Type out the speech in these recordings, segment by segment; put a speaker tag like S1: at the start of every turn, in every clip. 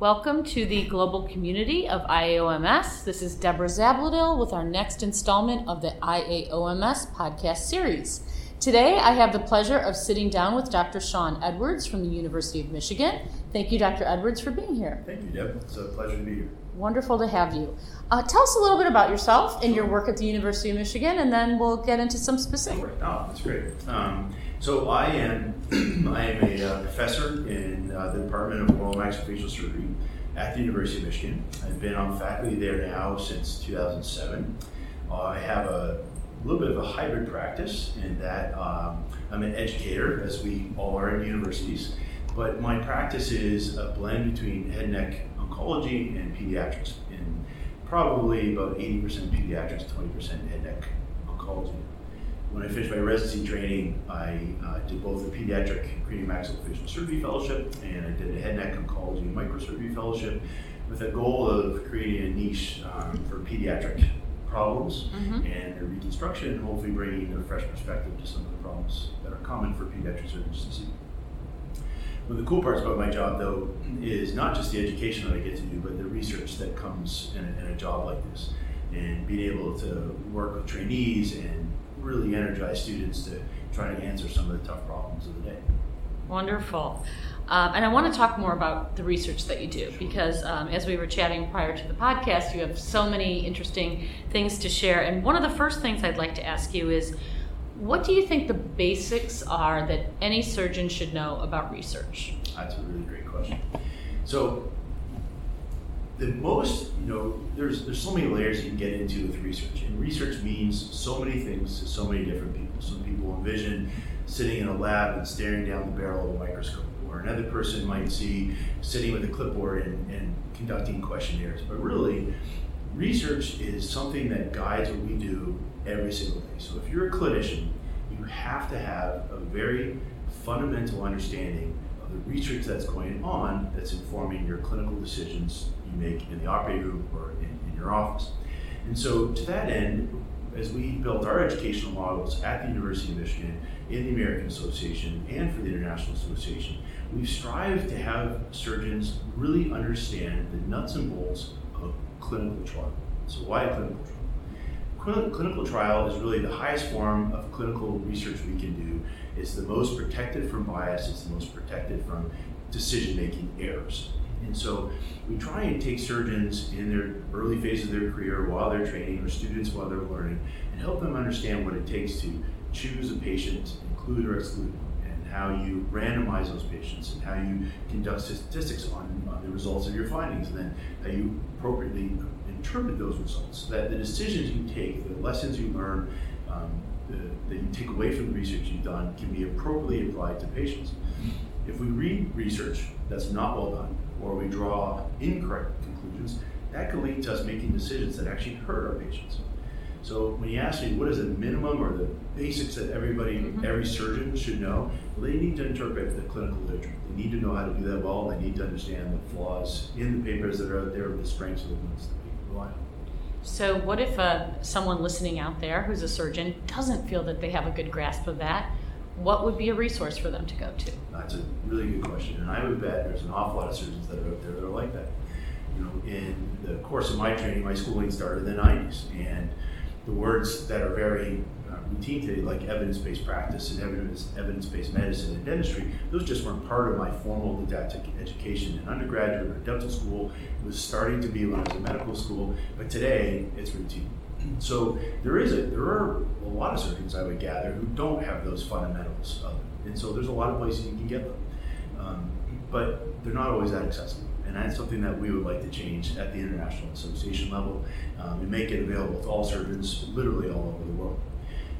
S1: Welcome to the global community of IAOMS. This is Deborah Zabladil with our next installment of the IAOMS podcast series. Today, I have the pleasure of sitting down with Dr. Sean Edwards from the University of Michigan. Thank you, Dr. Edwards, for being here.
S2: Thank you, Deb. It's a pleasure to be here.
S1: Wonderful to have you. Uh, tell us a little bit about yourself and your work at the University of Michigan, and then we'll get into some specifics.
S2: Oh, that's great. Um, so I am I am a uh, professor in uh, the Department of Oral Maxillofacial Surgery at the University of Michigan. I've been on faculty there now since 2007. Uh, I have a little bit of a hybrid practice in that um, I'm an educator, as we all are in universities, but my practice is a blend between head neck oncology and pediatrics, and probably about 80% pediatrics, 20% head neck oncology. When I finished my residency training, I uh, did both a pediatric cranial maxillofacial surgery fellowship and I did a head neck oncology and microsurgery fellowship with a goal of creating a niche um, for pediatric problems mm-hmm. and their reconstruction hopefully bringing a fresh perspective to some of the problems that are common for pediatric surgeons to see. One of the cool parts about my job, though, is not just the education that I get to do, but the research that comes in a, in a job like this and being able to work with trainees and really energize students to try to answer some of the tough problems of the day.
S1: Wonderful. Um, and I want to talk more about the research that you do because, um, as we were chatting prior to the podcast, you have so many interesting things to share. And one of the first things I'd like to ask you is what do you think the basics are that any surgeon should know about research?
S2: That's a really great question. So, the most, you know, there's there's so many layers you can get into with research, and research means so many things to so many different people. Some people envision sitting in a lab and staring down the barrel of a microscope, or another person might see sitting with a clipboard and, and conducting questionnaires. But really, research is something that guides what we do every single day. So if you're a clinician, you have to have a very fundamental understanding of the research that's going on that's informing your clinical decisions you make in the operating room or in, in your office. And so, to that end, as we built our educational models at the University of Michigan, in the American Association, and for the International Association, we strive to have surgeons really understand the nuts and bolts clinical trial. So, why a clinical trial? Clinical trial is really the highest form of clinical research we can do. It's the most protected from bias, it's the most protected from decision making errors. And so we try and take surgeons in their early phase of their career while they're training or students while they're learning and help them understand what it takes to choose a patient, include or exclude how you randomize those patients and how you conduct statistics on, on the results of your findings and then how you appropriately interpret those results. So That the decisions you take, the lessons you learn, um, the, that you take away from the research you've done can be appropriately applied to patients. If we read research that's not well done, or we draw incorrect conclusions, that can lead to us making decisions that actually hurt our patients. So when you ask me what is the minimum or the basics that everybody, mm-hmm. every surgeon should know, well, they need to interpret the clinical literature. They need to know how to do that well. They need to understand the flaws in the papers that are out there, the strengths of the ones that we rely on.
S1: So, what if uh, someone listening out there who's a surgeon doesn't feel that they have a good grasp of that? what would be a resource for them to go to?
S2: That's a really good question, and I would bet there's an awful lot of surgeons that are out there that are like that. You know, in the course of my training, my schooling started in the 90s, and the words that are very uh, routine today, like evidence-based practice and evidence, evidence-based medicine and dentistry, those just weren't part of my formal didactic education in undergraduate or dental school. It was starting to be when I was in medical school, but today it's routine. So there is a there are a lot of surgeons I would gather who don't have those fundamentals, of it. and so there's a lot of places you can get them, um, but they're not always that accessible. And that's something that we would like to change at the international association level um, and make it available to all surgeons, literally all over the world.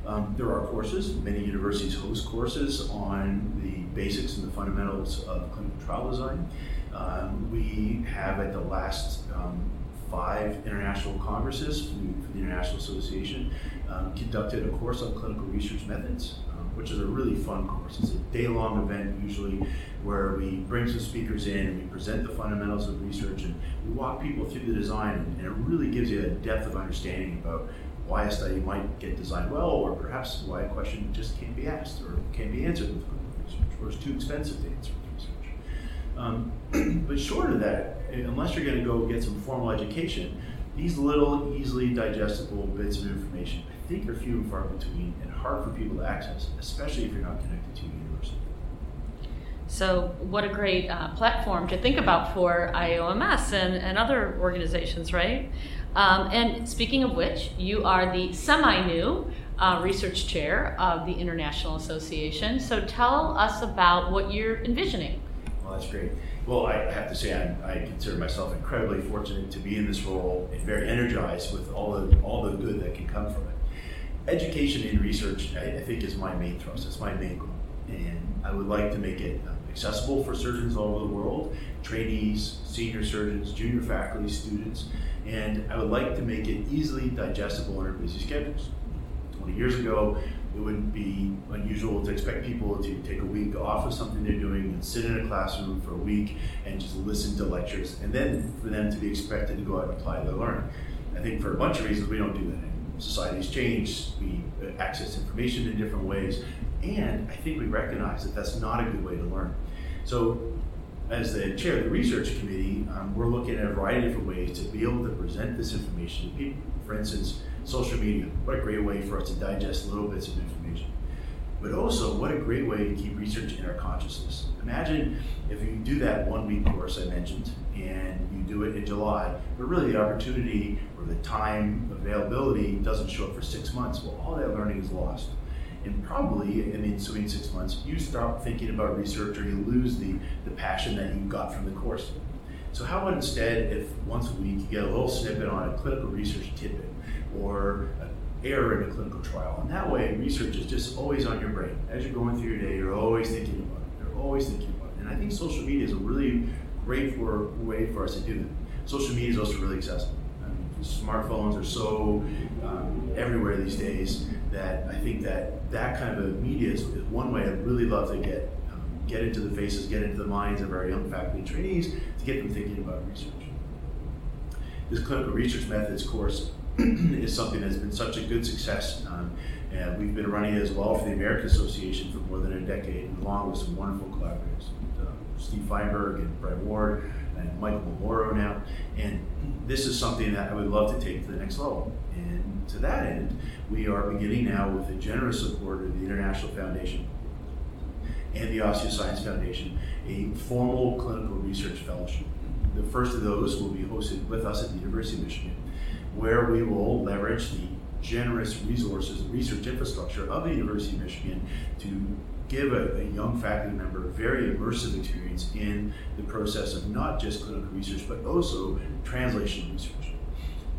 S2: Um, there are courses. Many universities host courses on the basics and the fundamentals of clinical trial design. Um, we have at the last um, five international congresses for the International Association, um, conducted a course on clinical research methods, which is a really fun course. It's a day-long event usually where we bring some speakers in and we present the fundamentals of research and we walk people through the design and, it really gives you a depth of understanding about why a study might get designed well or perhaps why a question just can't be asked or can't be answered with clinical research or is too expensive to answer with research. Um, but short of that, unless you're going to go get some formal education, these little, easily digestible bits of information, I think, are few and far between and hard for people to access, especially if you're not connected to a university.
S1: So, what a great uh, platform to think about for IOMS and, and other organizations, right? Um, and speaking of which, you are the semi new uh, research chair of the International Association. So, tell us about what you're envisioning.
S2: Well, that's great. Well, I have to say, I, I, consider myself incredibly fortunate to be in this role and very energized with all the all the good that can come from it. Education and research, I, I think, is my main thrust. It's my main goal, and I would like to make it um, accessible for surgeons all over the world, trainees, senior surgeons, junior faculty, students, and I would like to make it easily digestible in our busy schedules. 20 years ago, it wouldn't be unusual to expect people to take a week off of something they're doing and sit in a classroom for a week and just listen to lectures, and then for them to be expected to go out and apply their learning. I think for a bunch of reasons we don't do that anymore. Society's changed, we access information in different ways, and I think we recognize that that's not a good way to learn. So, as the chair of the research committee, um, we're looking at a variety of different ways to be able to present this information to people. For instance, social media. What a great way for us to digest little bits of information. But also, what a great way to keep research in our consciousness. Imagine if you do that one week course I mentioned and you do it in July, but really the opportunity or the time availability doesn't show up for six months. Well, all that learning is lost. And probably in the ensuing six months, you stop thinking about research or you lose the, the passion that you got from the course. So, how about instead if once a week you get a little snippet on a clinical research tidbit? Or an error in a clinical trial. And that way, research is just always on your brain. As you're going through your day, you're always thinking about it. You're always thinking about it. And I think social media is a really great for, way for us to do that. Social media is also really accessible. Smartphones are so um, everywhere these days that I think that that kind of media is, is one way I'd really love to get um, get into the faces, get into the minds of our young faculty trainees to get them thinking about research. This clinical research methods course is something that's been such a good success. Um, and we've been running it as well for the American Association for more than a decade, along with some wonderful collaborators, uh, Steve Feinberg and Brent Ward and Michael Miloro now. And this is something that I would love to take to the next level. And to that end, we are beginning now with the generous support of the International Foundation and the Osteoscience Foundation a formal clinical research fellowship. The first of those will be hosted with us at the University of Michigan where we will leverage the generous resources and research infrastructure of the University of Michigan to give a, a, young faculty member a very immersive experience in the process of not just clinical research, but also translation research.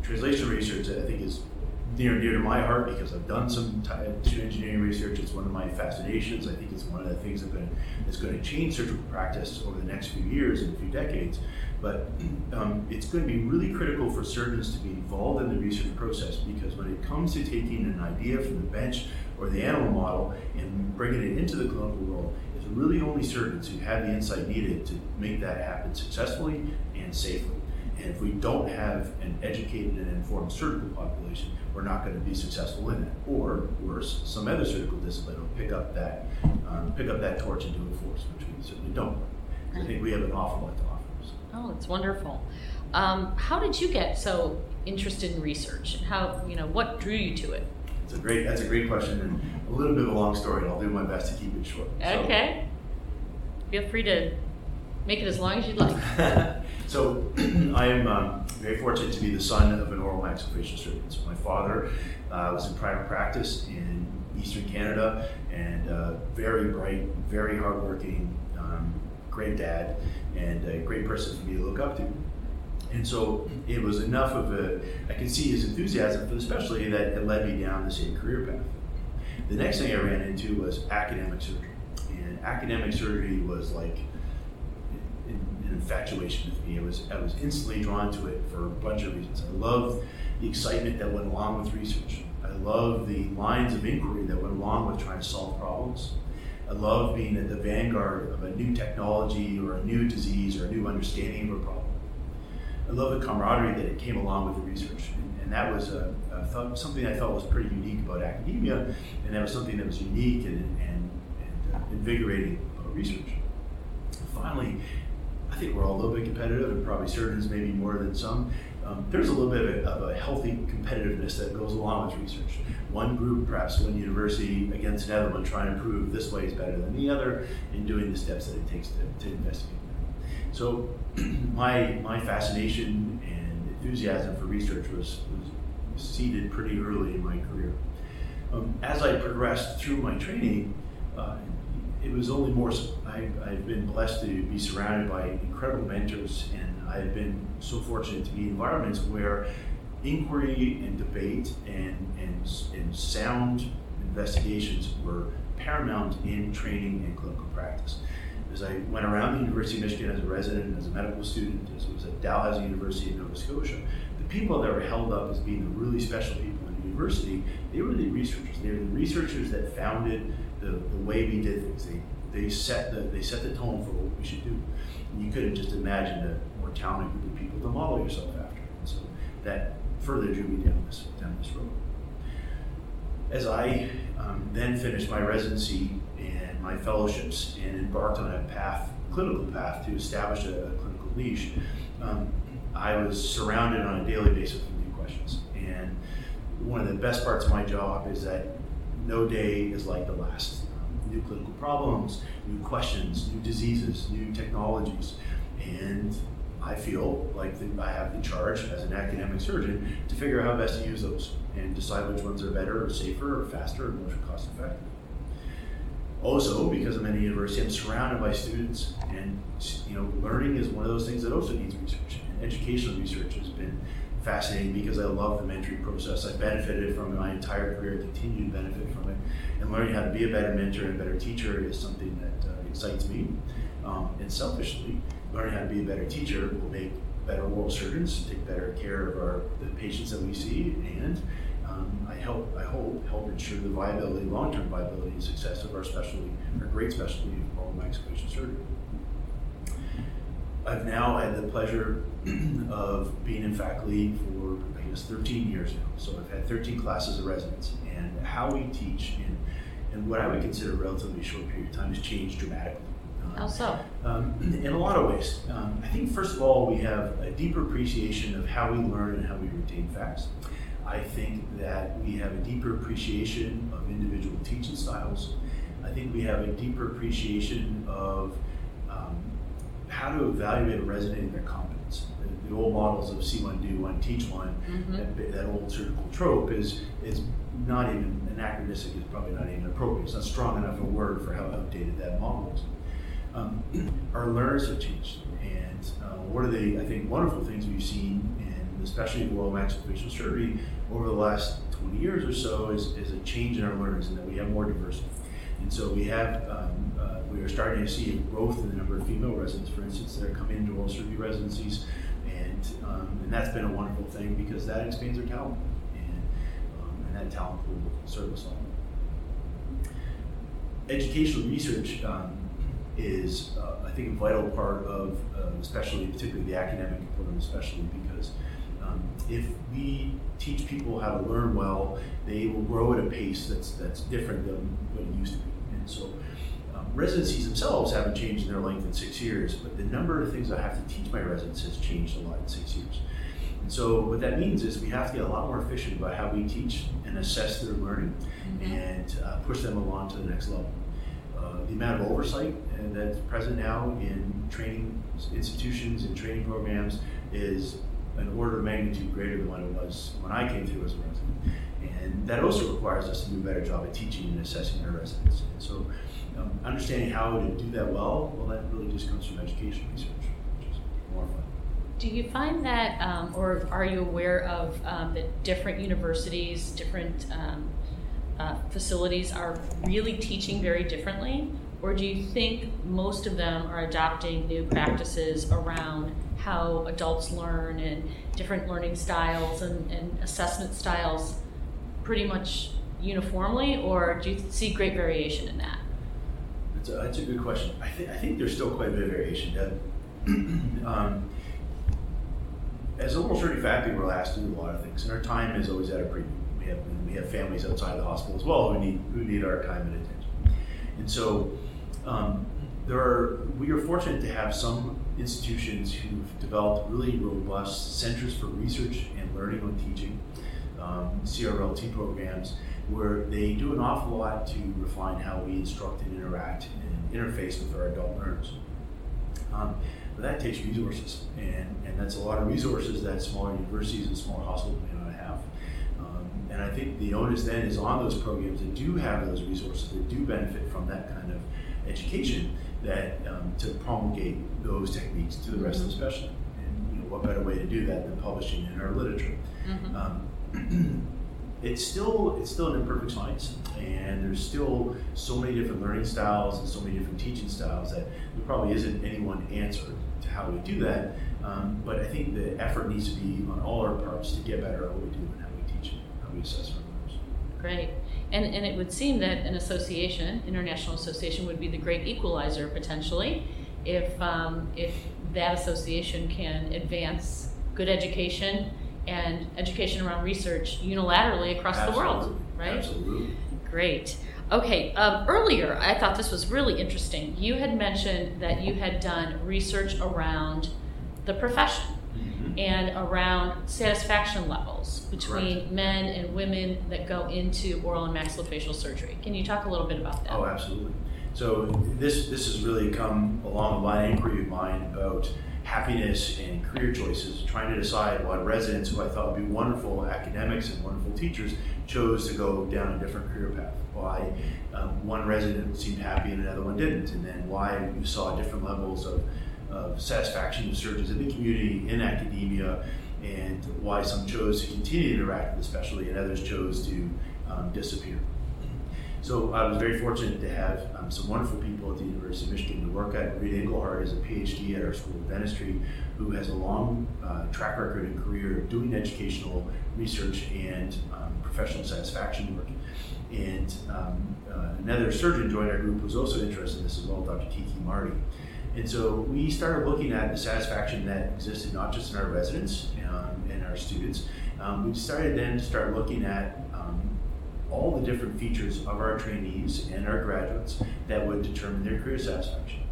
S2: Translation research, I think, is near and dear to my heart because I've done some tissue engineering research. It's one of my fascinations. I think it's one of the things that that's going to change surgical practice over the next few years and a few decades. But um, it's going to be really critical for surgeons to be involved in the research process because when it comes to taking an idea from the bench or the animal model and bringing it into the clinical world, it's really only surgeons who have the insight needed to make that happen successfully and safely. And if we don't have an educated and informed surgical population, we're not going to be successful in it. Or worse, some other surgical discipline will pick up that um, pick up that torch and do it for us, which we certainly don't. I think we have an awful lot to offer.
S1: Oh, it's wonderful. Um, how did you get so interested in research, and how you know what drew you to it?
S2: It's a great. That's a great question, and a little bit of a long story. And I'll do my best to keep it short.
S1: Okay. So, Feel free to make it as long as you'd like.
S2: so, I am um, very fortunate to be the son of an oral maxillofacial surgeon. So my father uh, was in private practice in Eastern Canada, and uh, very bright, very hardworking, um, great dad and a great person for me to look up to. And so it was enough of a, I can see his enthusiasm for the specialty that it led me down the same career path. The next thing I ran into was academic surgery. And academic surgery was like an infatuation with me. It was, I was instantly drawn to it for a bunch of reasons. I love the excitement that went along with research. I love the lines of inquiry that went along with trying to solve problems. I love being at the vanguard of a new technology or a new disease or a new understanding of a problem. I love the camaraderie that came along with the research. And, and that was a, a something I felt was pretty unique about academia, and that was something that was unique and, and, and uh, invigorating about research. Finally, I think we're all a little bit competitive, and probably surgeons maybe more than some. Um, there's a little bit of a, of a, healthy competitiveness that goes along with research. One group, perhaps one university against another one, trying to prove this way is better than the other, and doing the steps that it takes to, to investigate. So, my my fascination and enthusiasm for research was, was seeded pretty early in my career. Um, as I progressed through my training, uh, it was only more. I, I've been blessed to be surrounded by incredible mentors, and I've been so fortunate to be in environments where inquiry and debate and, and, and sound investigations were paramount in training and clinical practice. As I went around the University of Michigan as a resident, and as a medical student, as I was at Dalhousie University in Nova Scotia, the people that were held up as being the really special people in the university, they were the researchers. They were the researchers that founded the, the way we did things. They, they set the they set the tone for what we should do. And you couldn't just imagine a more talented group of people to model yourself after. And so that further drew me down this down this road. As I um, then finished my residency and my fellowships and embarked on a path, clinical path, to establish a, a clinical niche, um, I was surrounded on a daily basis with new questions. And one of the best parts of my job is that no day is like the last. New clinical problems, new questions, new diseases, new technologies. And I feel like the, I have the charge as an academic surgeon to figure out how best to use those and decide which ones are better or safer or faster or more cost effective. Also, because I'm in a university, I'm surrounded by students, and you know, learning is one of those things that also needs research. And educational research has been fascinating because I love the mentoring process. I benefited from it my entire career, continue to benefit from it. And learning how to be a better mentor and better teacher is something that uh, excites me. Um, and selfishly, learning how to be a better teacher will make better oral surgeons, take better care of our the patients that we see, and um, I help I hope help ensure the viability, long-term viability and success of our specialty, our great specialty of oral maxillary surgery. I've now had the pleasure of being in faculty for, I guess, 13 years now. So I've had 13 classes of residents, and how we teach in, in what I would consider a relatively short period of time has changed dramatically.
S1: How so?
S2: Um, in a lot of ways. Um, I think, first of all, we have a deeper appreciation of how we learn and how we retain facts. I think that we have a deeper appreciation of individual teaching styles. I think we have a deeper appreciation of how to evaluate a resident in their competence. The, the old models of see one, do one, teach one, mm-hmm. that, that, old surgical trope is is not even anachronistic. it's probably not even appropriate. It's not strong enough a word for how outdated that model is. Um, our learners have changed, and uh, one of the I think wonderful things we've seen, in especially in oral maxillofacial surgery over the last 20 years or so, is, is a change in our learners, and that we have more diversity. And so we have um, we are starting to see a growth in the number of female residents, for instance, that are coming into oral surgery residencies, and um, and that's been a wonderful thing because that expands our talent, and um, and that talent will serve us all. Educational research um, is, uh, I think, a vital part of, uh, especially particularly the academic component, especially because um, if we teach people how to learn well, they will grow at a pace that's that's different than what it used to be, and so residencies themselves haven't changed in their length in six years, but the number of things I have to teach my residents has changed a lot in six years. And so what that means is we have to get a lot more efficient about how we teach and assess their learning mm-hmm. and uh, push them along to the next level. The amount of oversight that's present now in training institutions and training programs is an order of magnitude greater than what it was when I came through as a resident. And that also requires us to do a better job at teaching and assessing our residents. And so um, understanding how to do that well, well, that really just comes from education research, which is more fun.
S1: Do you find that, um, or are you aware of um, that different universities, different um, uh, facilities are really teaching very differently? Or do you think most of them are adopting new practices around how adults learn and different learning styles and, and assessment styles pretty much uniformly? Or do you see great variation in that?
S2: That's a, that's a good question. I, th- I think there's still quite a bit of variation. um, as a little surgery faculty, we're asked to do a lot of things, and our time is always at a premium. We have we have families outside the hospital as well who need who need our time and attention. And so, um, there are we are fortunate to have some institutions who've developed really robust centers for research and learning on teaching, um, CRLT programs, where they do an awful lot to refine how we instruct and interact and interface with our adult learners. Um, but that takes resources, and, and that's a lot of resources that smaller universities and smaller hospitals may not have. Um, and I think the onus then is on those programs that do have those resources, that do benefit from that kind of education, that um, to promulgate those techniques to the rest of the specialty. And you know, what better way to do that than publishing in our literature?
S1: Mhm.
S2: Um, it's still it's still an imperfect science, and there's still so many different learning styles and so many different teaching styles that there probably isn't any one answer to how we do that. Um, but I think the effort needs to be on all our parts to get better at what we do and how we teach it, how we assess our learners.
S1: Great. And, and it would seem that an association, international association, would be the great equalizer potentially if, um, if that association can advance good education and education around research unilaterally across the world, right?
S2: Absolutely.
S1: Great. Okay, um, earlier I thought this was really interesting. You had mentioned that you had done research around the profession. And around satisfaction levels between
S2: Correct.
S1: men and women that go into oral and maxillofacial surgery. Can you talk a little bit about that?
S2: Oh, absolutely. So this this has really come along line of inquiry of mine about happiness and career choices, trying to decide why residents who I thought would be wonderful academics and wonderful teachers chose to go down a different career path. Why um, one resident seemed happy and another one didn't, and then why you saw different levels of, of satisfaction of surgeons in the community, in academia, and why some chose to continue to interact with the specialty and others chose to um, disappear. So I was very fortunate to have um, some wonderful people at the University of Michigan to work at. Reed Inglehart is a PhD at our School of Dentistry who has a long uh, track record and career of doing educational research and um, professional satisfaction work. And um, uh, another surgeon joined our group who was also interested in this as well, Dr. Kiki Marty. And so we started looking at the satisfaction that existed not just in our residents um, and our students. Um, we started then to start looking at um, all the different features of our trainees and our graduates that would determine their career satisfaction.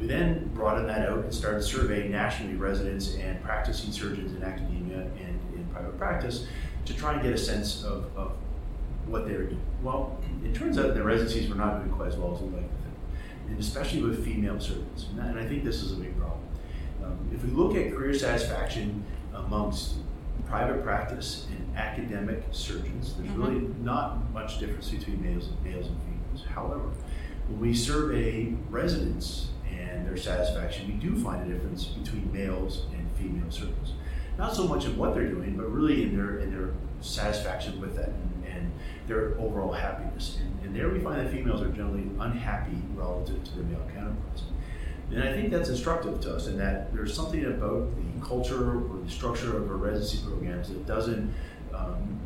S2: We then broadened that out and started surveying nationally residents and practicing surgeons in academia and in private practice to try and get a sense of, of what they were doing. Well, it turns out the residencies were not doing quite as well as we'd like to think, and especially with female surgeons. And, that- and I think this is a big problem. Um, if we look at career satisfaction amongst private practice and academic surgeons, there's
S1: Mhm.
S2: really not much difference between males, males and females. However, when we survey residents and their satisfaction, we do find a difference between males and female surgeons. Not so much in what they're doing, but really in their in their satisfaction with that and, their overall happiness. And, and there we find that females are generally unhappy relative to their male counterparts. And I think that's instructive to us in that there's something about the culture or the structure of our residency programs that doesn't um,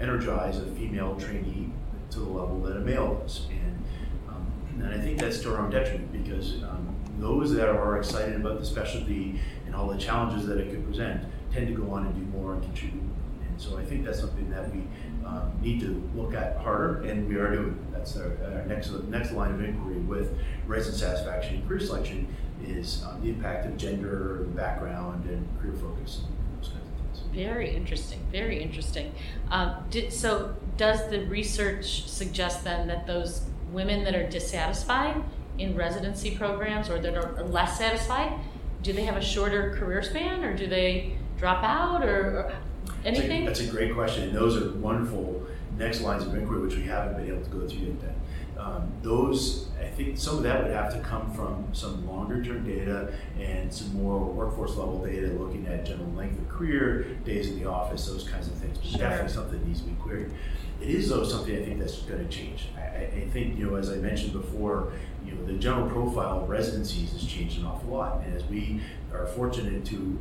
S2: energize a female trainee to the level that a male does. And, um, and I think that's to our own detriment because um, those that are excited about the specialty and all the challenges that it could present tend to go on and do more and contribute. And so I think that's something that we um, need to look at harder, and we are doing. That's our, our next next line of inquiry with resident satisfaction and career selection is um, the impact of gender, background, and career focus, and those kinds of things.
S1: Very interesting. Very interesting. Um, did, so, does the research suggest then that those women that are dissatisfied in residency programs or that are less satisfied, do they have a shorter career span, or do they drop out, or, or
S2: That's a- That's a great question, and those are wonderful next lines of inquiry, which we haven't been able to go through yet. Then, um, those I think some of that would have to come from some longer term data and some more workforce level data, looking at general length of career, days in the office, those kinds of things. But
S1: Sure.
S2: Definitely something that needs to be queried. It is though something I think that's going to change. I, I I think you know, as I mentioned before, you know, the general profile of residencies has changed an awful lot, and as we are fortunate to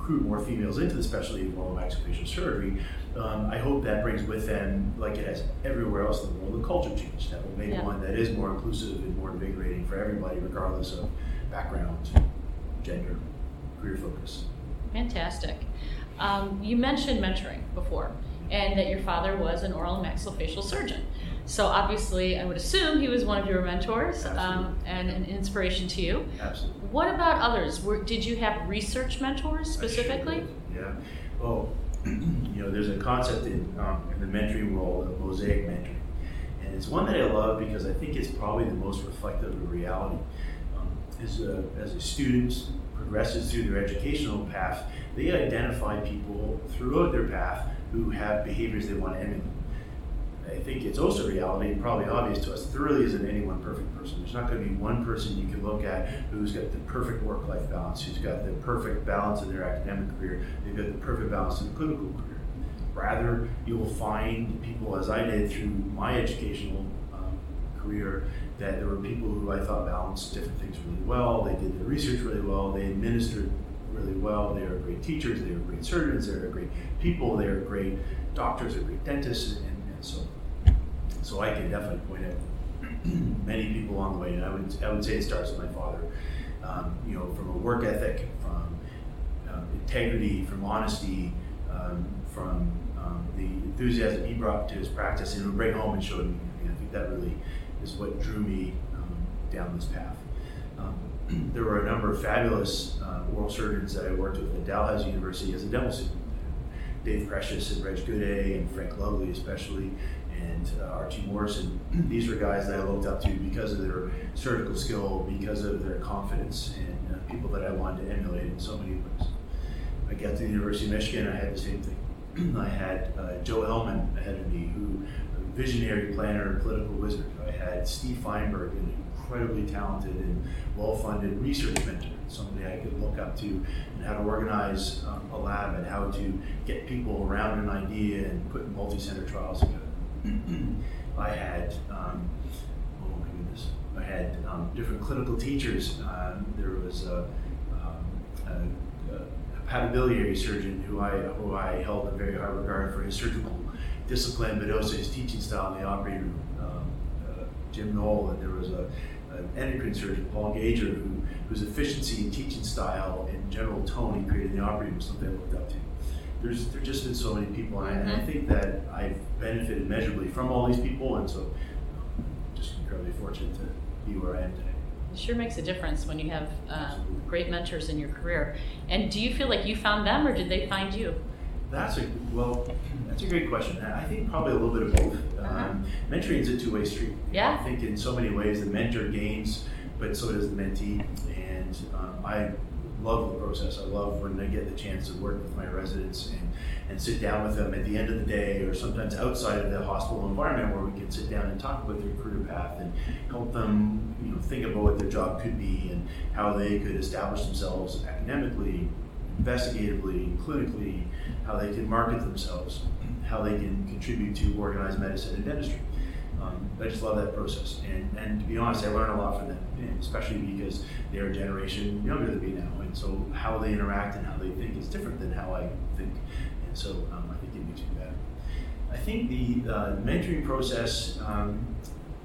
S2: recruit more females into the specialty of oral maxillofacial surgery, um, I hope that brings with them, like it has everywhere else in the world, a culture change that will make
S1: Yeah.
S2: one that is more inclusive and more invigorating for everybody, regardless of background, gender, career focus.
S1: Fantastic. Um, you mentioned mentoring before, and that your father was an oral maxillofacial surgeon. So obviously, I would assume he was one of your mentors um, and an inspiration to you.
S2: Absolutely.
S1: What about others? Were, did you have research mentors
S2: I sure
S1: specifically?
S2: Yeah. Well, you know, there's a concept in, um, in the mentoring role of mosaic mentoring. And it's one that I love because I think it's probably the most reflective of reality. Um, as, a, as a student progresses through their educational path, they identify people throughout their path who have behaviors they want to emulate. I think it's also reality, and probably obvious to us, there really isn't any one perfect person. There's not going to be one person you can look at who's got the perfect work life balance, who's got the perfect balance in their academic career, they've got the perfect balance in the clinical career. Rather, you will find people, as I did through my educational um, career, that there were people who I thought balanced different things really well, they did their research really well, they administered really well, they were great teachers, they were great surgeons, they were great people, they were great doctors, they were great dentists, so I can definitely point out many people along the way, and I would I would say it starts with my father. Um, you know, from a work ethic, from um, integrity, from honesty, um, from um, the enthusiasm he brought to his practice, and would bring home and showed me. And I think that really is what drew me um, down this path. Um, there were a number of fabulous uh, oral surgeons that I worked with at Dalhousie University as a dental student. Dave Precious and Reg Goodday and Frank Lovely especially, and uh, Archie Morrison. These were guys that I looked up to because of their surgical skill, because of their confidence, and uh, people that I wanted to emulate in so many ways. I got to the University of Michigan, I had the same thing. I had uh, Joe Helman ahead of me, who a visionary planner and political wizard. I had Steve Feinberg, an incredibly talented and well-funded research mentor, somebody I could look up to and how to organize um, a lab and how to get people around an idea and put multi-center trials together. I had, um, oh my goodness, I had um, different clinical teachers. Um, there was a, um, a, a surgeon who I, who I held in very high regard for his surgical discipline, but also his teaching style in the operating room. Um, uh, Jim Knoll, and there was a, an endocrine surgeon, Paul Gauger, who, whose efficiency and teaching style and general tone he created in the operating room was something I looked up to there's there's just been so many people, and, I, and I think that I've benefited measurably from all these people, and so um, just incredibly fortunate to be where I am today.
S1: It sure makes a difference when you have uh, great mentors in your career. And do you feel like you found them, or did they find you?
S2: That's a well. That's a great question. I think probably a little bit of both.
S1: Uh-huh.
S2: Um, mentoring is a two-way street.
S1: Yeah.
S2: I think in so many ways the mentor gains, but so does the mentee. And um, I love process. I love when I get the chance to work with my residents and, and sit down with them at the end of the day or sometimes outside of the hospital environment where we can sit down and talk about their career path and help them you know think about what their job could be and how they could establish themselves academically, investigatively, clinically, how they can market themselves, how they can contribute to organized medicine and dentistry. Um, I just love that process, and and to be honest, I learn a lot from them, especially because they're a generation younger than me now, and so how they interact and how they think is different than how I think, and so um, I think it makes me better. I think the uh, mentoring process, um,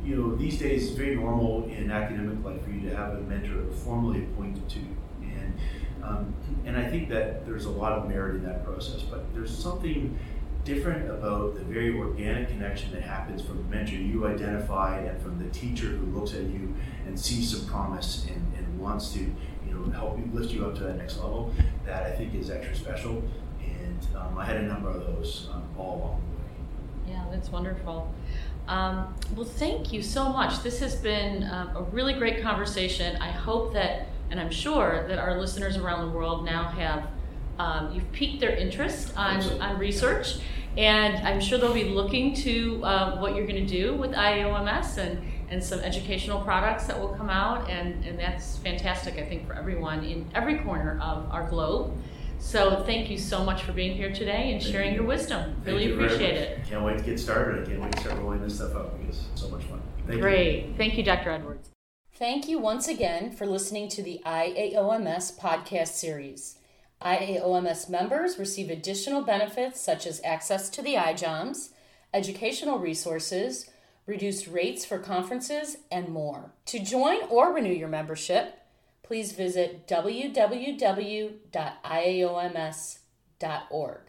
S2: you know, these days is very normal in academic life for you to have a mentor formally appointed to, you. and um, and I think that there's a lot of merit in that process, but there's something different about the very organic connection that happens from the mentor you identify and from the teacher who looks at you and sees some promise and, and wants to you know help you lift you up to that next level that I think is extra special and um, I had a number of those um, all along the way.
S1: Yeah, that's wonderful. Um, well, thank you so much. This has been um, a really great conversation. I hope that, and I'm sure that our listeners around the world now have um, you've piqued their interest on, on research, and I'm sure they'll be looking to uh, what you're going to do with IAOMS and, and some educational products that will come out, and, and that's fantastic, I think, for everyone in every corner of our globe. So thank you so much for being here today and
S2: Thank
S1: sharing
S2: you.
S1: your wisdom.
S2: Thank
S1: really
S2: you
S1: appreciate it.
S2: Can't wait to get started. I can't wait to start rolling this stuff out because it's so much fun. Thank you.
S1: Great. Thank you, Dr. Edwards.
S3: Thank you once again for listening to the IAOMS podcast series. IAOMS members receive additional benefits such as access to the IJOMS, educational resources, reduced rates for conferences, and more. To join or renew your membership, please visit www.iaoms.org.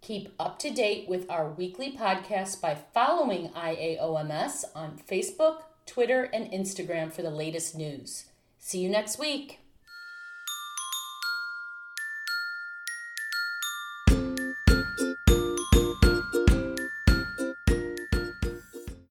S1: Keep up to date with our weekly podcast by following IAOMS on Facebook, Twitter, and Instagram for the latest news. See you next week.